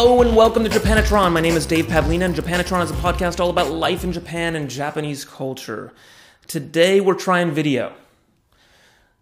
Hello and welcome to Japanatron. My name is Dave Pavlina, and Japanatron is a podcast all about life in Japan and Japanese culture. Today we're trying video.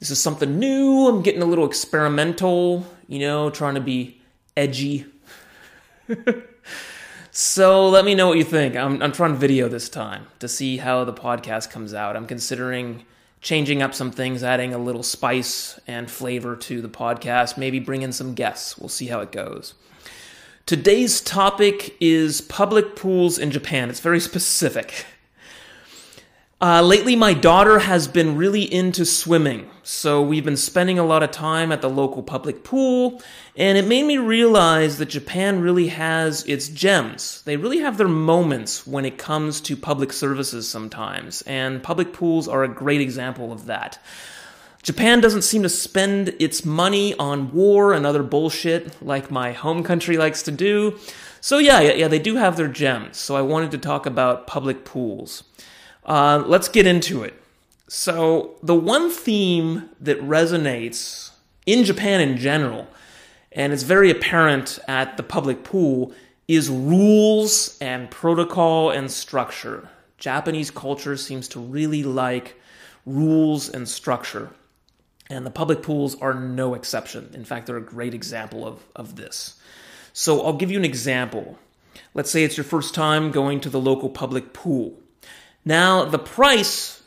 This is something new. I'm getting a little experimental, you know, trying to be edgy. so let me know what you think. I'm, I'm trying video this time to see how the podcast comes out. I'm considering changing up some things, adding a little spice and flavor to the podcast, maybe bring in some guests. We'll see how it goes. Today's topic is public pools in Japan. It's very specific. Uh, lately, my daughter has been really into swimming, so we've been spending a lot of time at the local public pool, and it made me realize that Japan really has its gems. They really have their moments when it comes to public services sometimes, and public pools are a great example of that. Japan doesn't seem to spend its money on war and other bullshit like my home country likes to do. So, yeah, yeah, they do have their gems, so I wanted to talk about public pools. Uh, let's get into it. So, the one theme that resonates in Japan in general, and it's very apparent at the public pool, is rules and protocol and structure. Japanese culture seems to really like rules and structure. And the public pools are no exception. In fact, they're a great example of, of this. So I'll give you an example. Let's say it's your first time going to the local public pool. Now, the price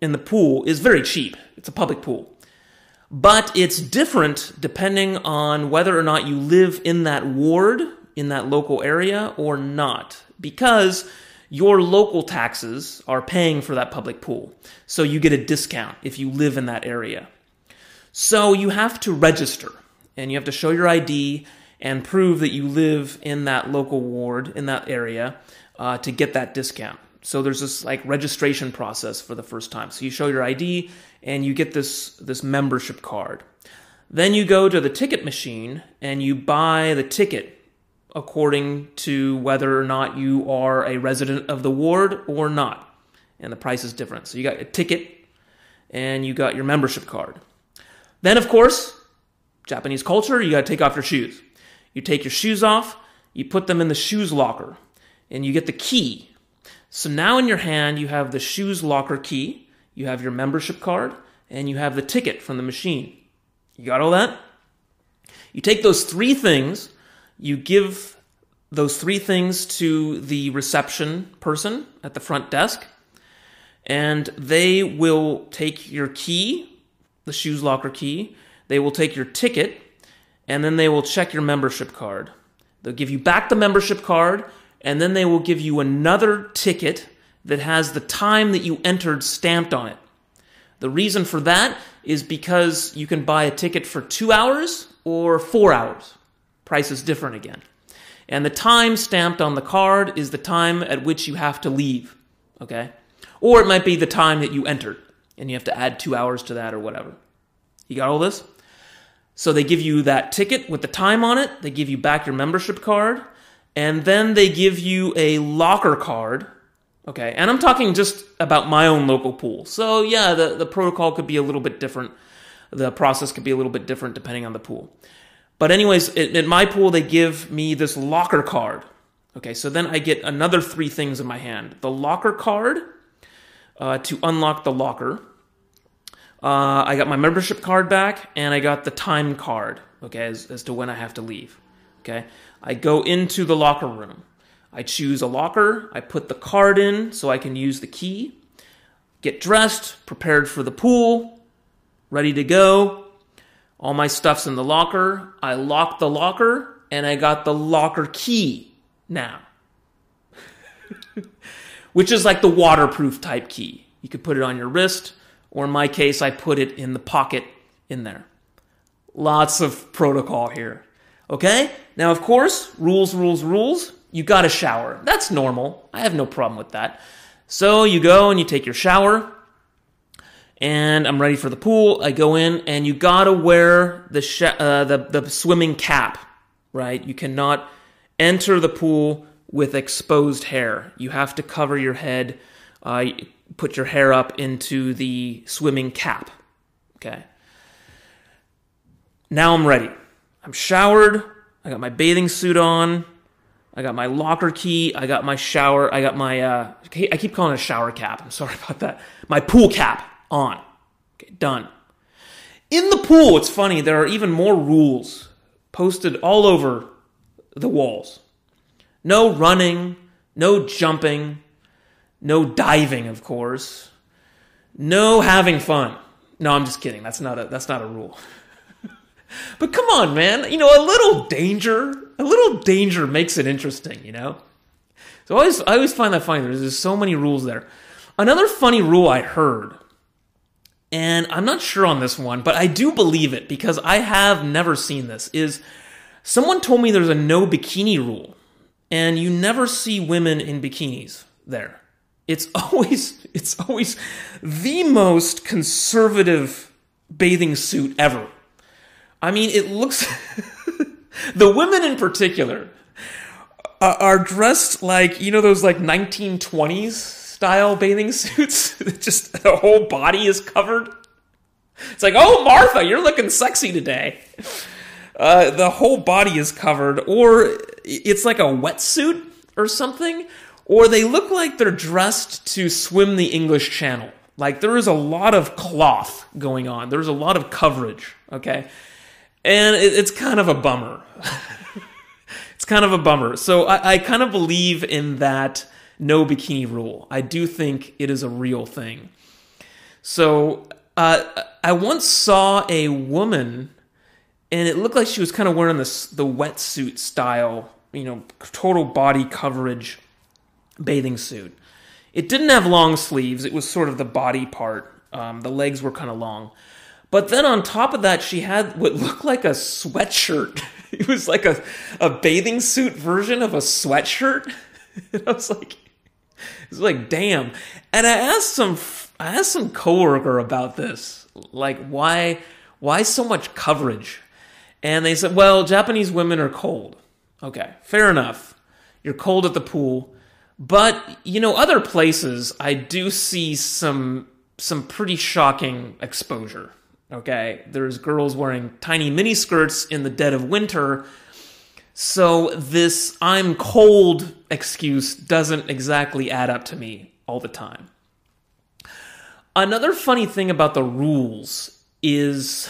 in the pool is very cheap. It's a public pool. But it's different depending on whether or not you live in that ward, in that local area, or not. Because your local taxes are paying for that public pool. So you get a discount if you live in that area. So you have to register and you have to show your ID and prove that you live in that local ward, in that area, uh, to get that discount. So there's this like registration process for the first time. So you show your ID and you get this this membership card. Then you go to the ticket machine and you buy the ticket according to whether or not you are a resident of the ward or not. And the price is different. So you got a ticket and you got your membership card. Then of course, Japanese culture, you got to take off your shoes. You take your shoes off, you put them in the shoes locker, and you get the key so now in your hand, you have the shoes locker key, you have your membership card, and you have the ticket from the machine. You got all that? You take those three things, you give those three things to the reception person at the front desk, and they will take your key, the shoes locker key, they will take your ticket, and then they will check your membership card. They'll give you back the membership card and then they will give you another ticket that has the time that you entered stamped on it. The reason for that is because you can buy a ticket for two hours or four hours. Price is different again. And the time stamped on the card is the time at which you have to leave. Okay? Or it might be the time that you entered, and you have to add two hours to that or whatever. You got all this? So they give you that ticket with the time on it, they give you back your membership card, and then they give you a locker card. Okay, and I'm talking just about my own local pool. So yeah, the, the protocol could be a little bit different. The process could be a little bit different depending on the pool. But anyways, at my pool, they give me this locker card. Okay, so then I get another three things in my hand. The locker card uh, to unlock the locker. Uh, I got my membership card back, and I got the time card, okay, as, as to when I have to leave. Okay. I go into the locker room. I choose a locker. I put the card in so I can use the key. Get dressed, prepared for the pool, ready to go. All my stuff's in the locker. I lock the locker and I got the locker key now. Which is like the waterproof type key. You could put it on your wrist, or in my case, I put it in the pocket in there. Lots of protocol here. Okay? Now, of course, rules, rules, rules. You gotta shower. That's normal. I have no problem with that. So you go and you take your shower, and I'm ready for the pool. I go in, and you gotta wear the sh- uh, the the swimming cap, right? You cannot enter the pool with exposed hair. You have to cover your head. Uh, put your hair up into the swimming cap. Okay. Now I'm ready. I'm showered. I got my bathing suit on. I got my locker key. I got my shower. I got my, uh, I keep calling it a shower cap. I'm sorry about that. My pool cap on. Okay, done. In the pool, it's funny, there are even more rules posted all over the walls. No running, no jumping, no diving, of course. No having fun. No, I'm just kidding. That's not a that's not a rule. but come on, man. You know, a little danger, a little danger makes it interesting, you know? So I always I always find that funny. There's just so many rules there. Another funny rule I heard, and I'm not sure on this one, but I do believe it because I have never seen this, is someone told me there's a no bikini rule. And you never see women in bikinis there. It's always it's always the most conservative bathing suit ever. I mean, it looks the women in particular are dressed like you know those like 1920s style bathing suits. Just the whole body is covered. It's like, oh Martha, you're looking sexy today. Uh, the whole body is covered, or it's like a wetsuit or something, or they look like they're dressed to swim the English Channel. Like there is a lot of cloth going on. There's a lot of coverage. Okay, and it, it's kind of a bummer. it's kind of a bummer. So I, I kind of believe in that no bikini rule. I do think it is a real thing. So uh, I once saw a woman and it looked like she was kind of wearing this the wetsuit style, you know, total body coverage bathing suit. It didn't have long sleeves; it was sort of the body part. Um, the legs were kind of long, but then on top of that, she had what looked like a sweatshirt. It was like a a bathing suit version of a sweatshirt. I was like, it was like, damn. And I asked some I asked some coworker about this, like why why so much coverage and they said, well, Japanese women are cold. Okay, fair enough. You're cold at the pool. But, you know, other places, I do see some some pretty shocking exposure. Okay, there's girls wearing tiny mini skirts in the dead of winter. So this I'm cold excuse doesn't exactly add up to me all the time. Another funny thing about the rules is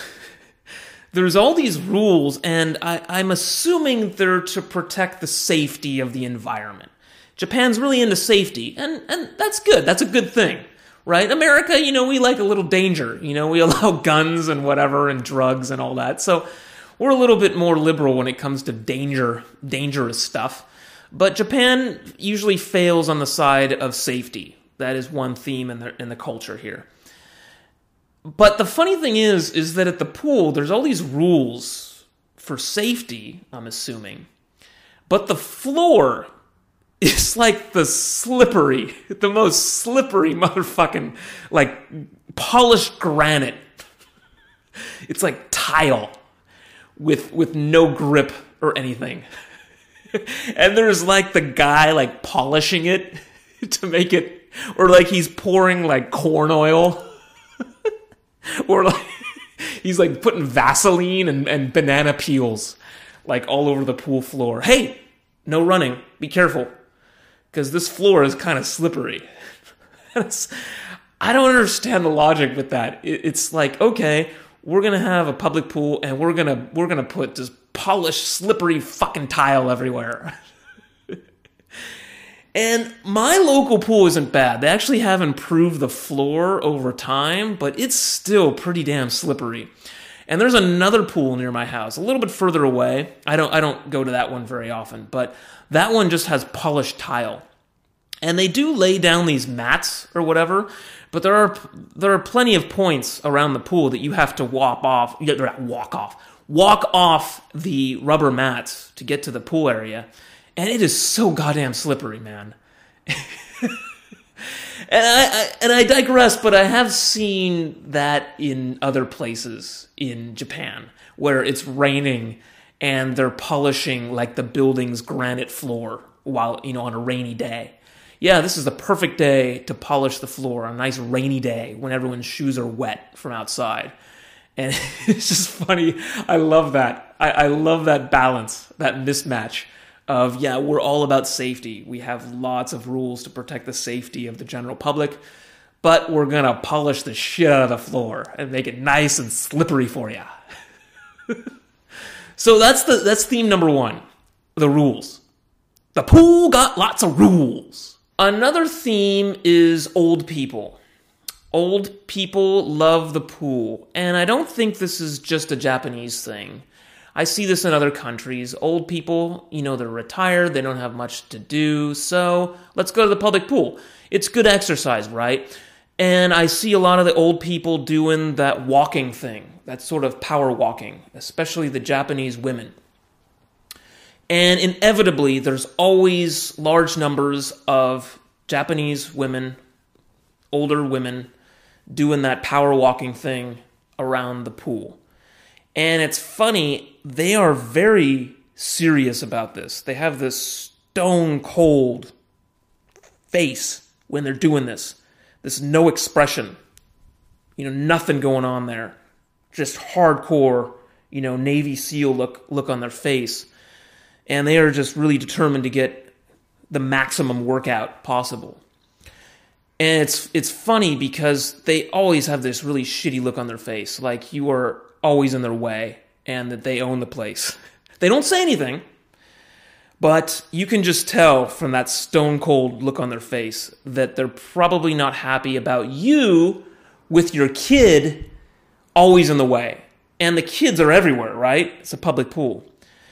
there's all these rules, and I, I'm assuming they're to protect the safety of the environment. Japan's really into safety, and, and that's good. That's a good thing, right? America, you know, we like a little danger. You know, we allow guns and whatever and drugs and all that. So we're a little bit more liberal when it comes to danger, dangerous stuff. But Japan usually fails on the side of safety. That is one theme in the in the culture here. But the funny thing is, is that at the pool, there's all these rules for safety, I'm assuming. But the floor is like the slippery, the most slippery motherfucking, like polished granite. It's like tile with with no grip or anything. and there's like the guy like polishing it to make it or like he's pouring like corn oil or like he's like putting Vaseline and, and banana peels like all over the pool floor. Hey, no running. Be careful. Because this floor is kind of slippery. I don't understand the logic with that. It's like, okay, we're gonna have a public pool and we're gonna we're gonna put this polished, slippery fucking tile everywhere. And my local pool isn't bad. They actually have improved the floor over time, but it's still pretty damn slippery. And there's another pool near my house, a little bit further away. I don't I don't go to that one very often, but that one just has polished tile. And they do lay down these mats or whatever, but there are there are plenty of points around the pool that you have to walk off, walk off, walk off the rubber mats to get to the pool area and it is so goddamn slippery, man. and I, I, and I digress, but I have seen that in other places in Japan where it's raining and they're polishing like the building's granite floor while you know on a rainy day. yeah, this is the perfect day to polish the floor on a nice rainy day when everyone's shoes are wet from outside. And it's just funny. I love that. I, I love that balance, that mismatch of, yeah, we're all about safety. We have lots of rules to protect the safety of the general public, but we're going to polish the shit out of the floor and make it nice and slippery for you. so that's the that's theme number 1, the rules. The pool got lots of rules. Another theme is old people. Old people love the pool, and I don't think this is just a Japanese thing. I see this in other countries. Old people, you know, they're retired, they don't have much to do, so let's go to the public pool. It's good exercise, right? And I see a lot of the old people doing that walking thing, that sort of power walking, especially the Japanese women. And inevitably, there's always large numbers of Japanese women, older women, doing that power walking thing around the pool. And it's funny, they are very serious about this. They have this stone cold face when they're doing this. This no expression. You know, nothing going on there. Just hardcore, you know, Navy SEAL look look on their face. And they are just really determined to get the maximum workout possible. And it's it's funny because they always have this really shitty look on their face, like you are always in their way and that they own the place. They don't say anything, but you can just tell from that stone cold look on their face that they're probably not happy about you with your kid always in the way. And the kids are everywhere, right? It's a public pool.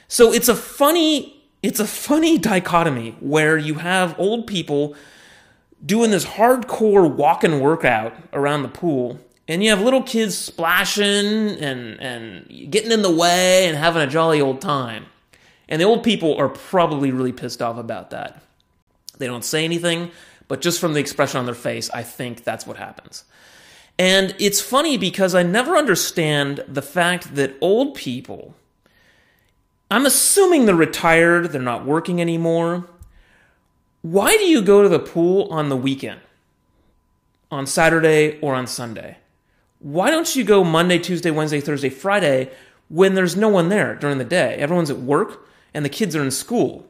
So it's a funny it's a funny dichotomy where you have old people doing this hardcore walking workout around the pool and you have little kids splashing and and getting in the way and having a jolly old time. And the old people are probably really pissed off about that. They don't say anything, but just from the expression on their face, I think that's what happens. And it's funny because I never understand the fact that old people, I'm assuming they're retired, they're not working anymore. Why do you go to the pool on the weekend? On Saturday or on Sunday? Why don't you go Monday, Tuesday, Wednesday, Thursday, Friday when there's no one there during the day? Everyone's at work and the kids are in school.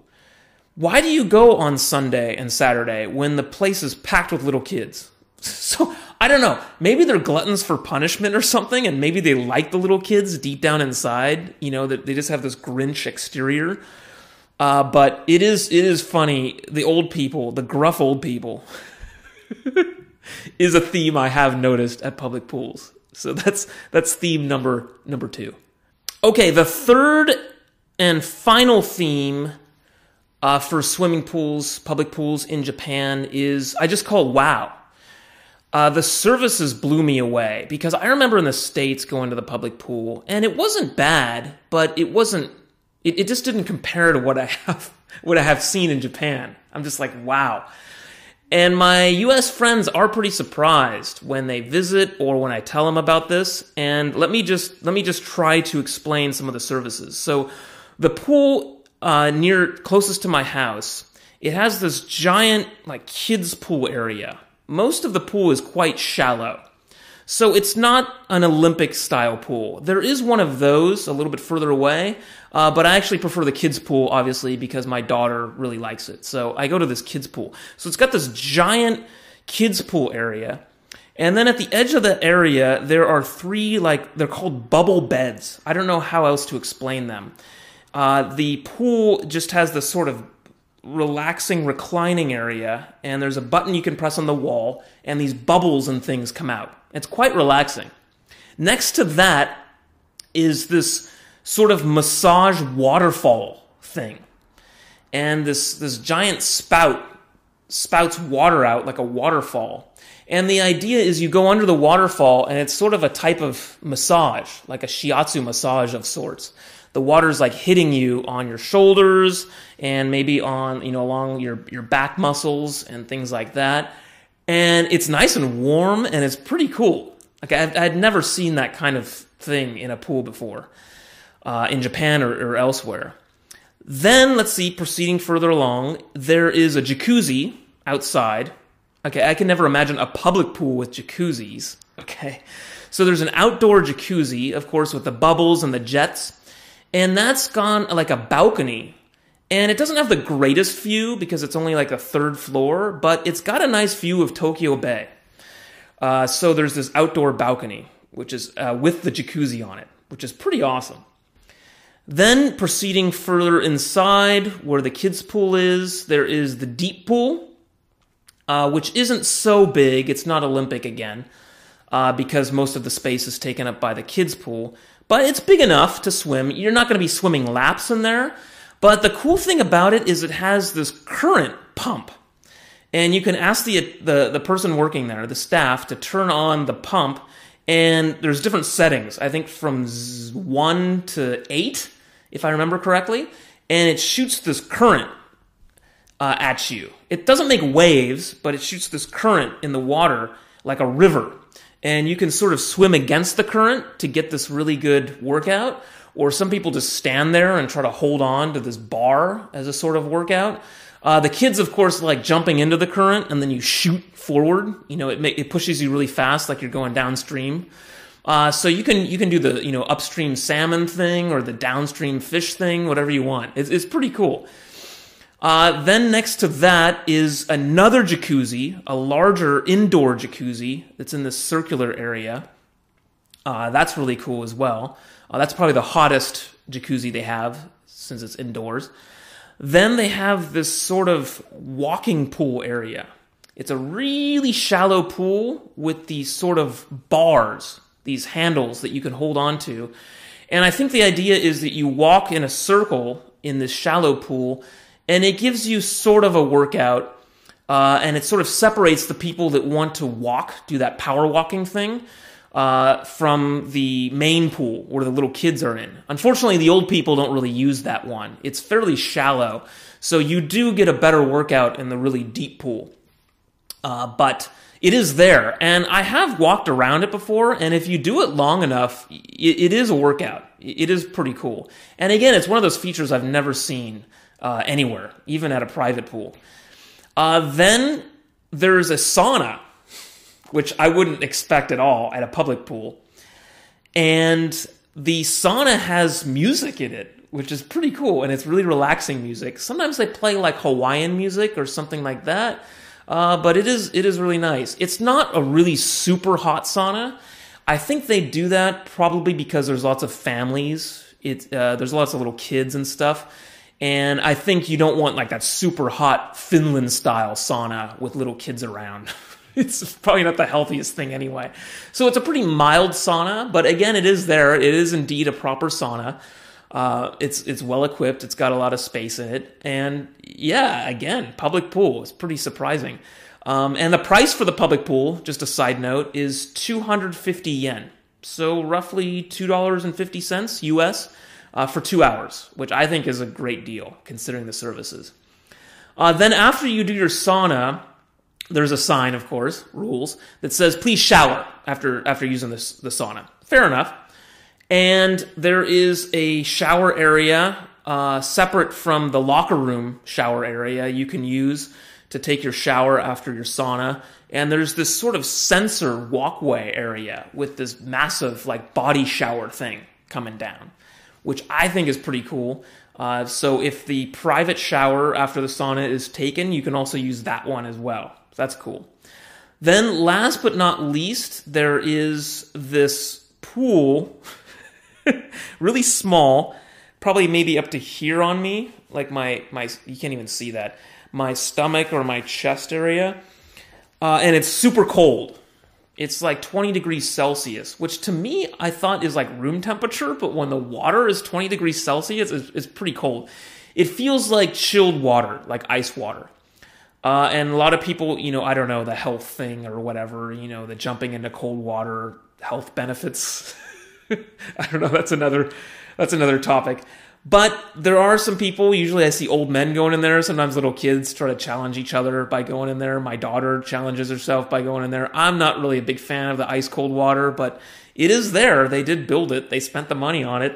Why do you go on Sunday and Saturday when the place is packed with little kids? So, I don't know. Maybe they're gluttons for punishment or something, and maybe they like the little kids deep down inside. You know that they just have this Grinch exterior. Uh, but it is it is funny. The old people, the gruff old people, is a theme I have noticed at public pools. So that's that's theme number number 2. Okay, the third and final theme uh, for swimming pools, public pools in Japan is I just call wow. Uh, the services blew me away because I remember in the States going to the public pool and it wasn't bad, but it wasn't, it, it just didn't compare to what I have, what I have seen in Japan. I'm just like, wow. And my US friends are pretty surprised when they visit or when I tell them about this. And let me just let me just try to explain some of the services. So the pool uh, near closest to my house, it has this giant like kids pool area. Most of the pool is quite shallow. So it's not an Olympic style pool. There is one of those a little bit further away, uh, but I actually prefer the kids pool, obviously, because my daughter really likes it. So I go to this kids pool. So it's got this giant kids pool area. And then at the edge of the area, there are three, like, they're called bubble beds. I don't know how else to explain them. Uh, the pool just has this sort of relaxing reclining area, and there's a button you can press on the wall, and these bubbles and things come out. It's quite relaxing. Next to that is this sort of massage waterfall thing. And this, this giant spout spouts water out like a waterfall. And the idea is you go under the waterfall and it's sort of a type of massage, like a shiatsu massage of sorts. The water's like hitting you on your shoulders and maybe on, you know, along your, your back muscles and things like that and it's nice and warm and it's pretty cool. Like I'd, never seen that kind of thing in a pool before, uh, in Japan or, or elsewhere. Then let's see, proceeding further along, there is a jacuzzi, outside. Okay, I can never imagine a public pool with jacuzzis. Okay, so there's an outdoor jacuzzi, of course, with the bubbles and the jets, and that's gone like a balcony. And it doesn't have the greatest view because it's only like a third floor, but it's got a nice view of Tokyo Bay. Uh, so there's this outdoor balcony, which is uh, with the jacuzzi on it, which is pretty awesome. Then proceeding further inside, where the kids' pool is, there is the deep pool, uh, which isn't so big. It's not Olympic again, uh, because most of the space is taken up by the kids' pool. But it's big enough to swim. You're not going to be swimming laps in there. But the cool thing about it is it has this current pump. And you can ask the, the, the person working there, the staff, to turn on the pump. And there's different settings, I think from 1 to 8, if I remember correctly. And it shoots this current uh, at you. It doesn't make waves, but it shoots this current in the water like a river. And you can sort of swim against the current to get this really good workout. Or some people just stand there and try to hold on to this bar as a sort of workout. Uh, the kids, of course, like jumping into the current and then you shoot forward. You know, it, ma- it pushes you really fast, like you're going downstream. Uh, so you can you can do the you know upstream salmon thing or the downstream fish thing, whatever you want. It's, it's pretty cool. Uh, then next to that is another jacuzzi, a larger indoor jacuzzi that's in this circular area. Uh, that's really cool as well. Uh, that's probably the hottest jacuzzi they have since it's indoors. Then they have this sort of walking pool area. It's a really shallow pool with these sort of bars, these handles that you can hold on to. And I think the idea is that you walk in a circle in this shallow pool, and it gives you sort of a workout. Uh, and it sort of separates the people that want to walk, do that power walking thing, uh, from the main pool where the little kids are in. Unfortunately, the old people don't really use that one. It's fairly shallow, so you do get a better workout in the really deep pool. Uh, but it is there, and I have walked around it before. And if you do it long enough, it, it is a workout. It is pretty cool. And again, it's one of those features I've never seen uh, anywhere, even at a private pool. Uh, then there's a sauna which I wouldn't expect at all at a public pool. And the sauna has music in it, which is pretty cool, and it's really relaxing music. Sometimes they play like Hawaiian music or something like that, uh, but it is it is really nice. It's not a really super hot sauna. I think they do that probably because there's lots of families. It uh, there's lots of little kids and stuff. And I think you don't want like that super hot Finland style sauna with little kids around. it's probably not the healthiest thing anyway. So it's a pretty mild sauna, but again, it is there. It is indeed a proper sauna. Uh, it's it's well equipped. It's got a lot of space in it, and yeah, again, public pool is pretty surprising. Um, and the price for the public pool, just a side note, is 250 yen, so roughly two dollars and fifty cents US uh, for two hours, which I think is a great deal considering the services. Uh, then after you do your sauna, there's a sign, of course, rules that says please shower after after using this the sauna. Fair enough. And there is a shower area uh, separate from the locker room shower area you can use to take your shower after your sauna. And there's this sort of sensor walkway area with this massive like body shower thing coming down, which I think is pretty cool. Uh, so if the private shower after the sauna is taken, you can also use that one as well. That's cool. Then, last but not least, there is this pool, really small, probably maybe up to here on me, like my my you can't even see that my stomach or my chest area, uh, and it's super cold. It's like 20 degrees Celsius, which to me I thought is like room temperature, but when the water is 20 degrees Celsius, it's, it's pretty cold. It feels like chilled water, like ice water. Uh, and a lot of people, you know, I don't know, the health thing or whatever, you know, the jumping into cold water health benefits. I don't know, that's another that's another topic. But there are some people, usually I see old men going in there, sometimes little kids try to challenge each other by going in there. My daughter challenges herself by going in there. I'm not really a big fan of the ice cold water, but it is there. They did build it. They spent the money on it.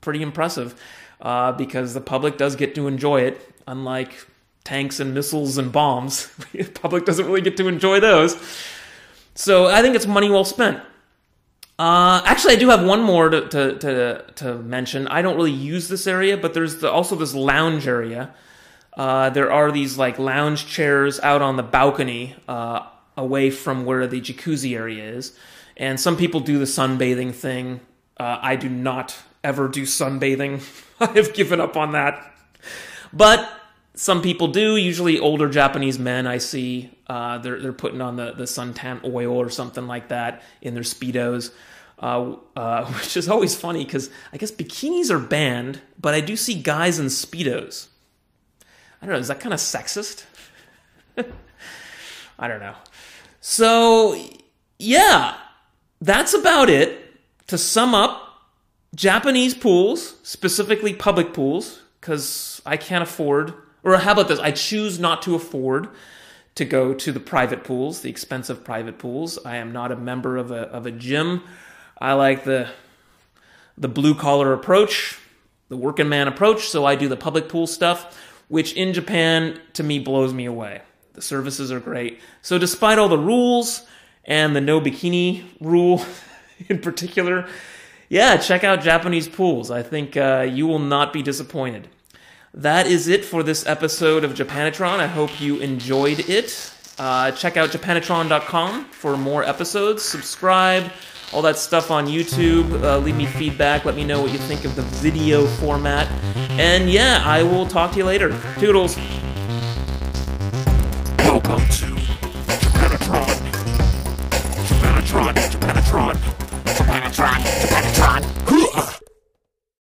Pretty impressive. Uh, because the public does get to enjoy it, unlike tanks and missiles and bombs. the public doesn't really get to enjoy those. So I think it's money well spent. Uh, actually, I do have one more to, to, to, to mention. I don't really use this area, but there's the, also this lounge area. Uh, there are these like lounge chairs out on the balcony uh, away from where the jacuzzi area is. And some people do the sunbathing thing. Uh, I do not ever do sunbathing. I have given up on that. But some people do. Usually, older Japanese men I see uh, they're they're putting on the the suntan oil or something like that in their speedos. Uh, uh, which is always funny because I guess bikinis are banned, but I do see guys in speedos. I don't know. Is that kind of sexist? I don't know. So yeah, that's about it. To sum up, Japanese pools, specifically public pools, because I can't afford, or how about this? I choose not to afford to go to the private pools, the expensive private pools. I am not a member of a of a gym. I like the the blue collar approach, the working man approach, so I do the public pool stuff, which in Japan to me blows me away. The services are great. So despite all the rules and the no bikini rule in particular, yeah, check out Japanese pools. I think uh, you will not be disappointed. That is it for this episode of Japanatron. I hope you enjoyed it. Uh, check out japanatron.com for more episodes. Subscribe, all that stuff on YouTube. Uh, leave me feedback. Let me know what you think of the video format. And yeah, I will talk to you later. Toodles.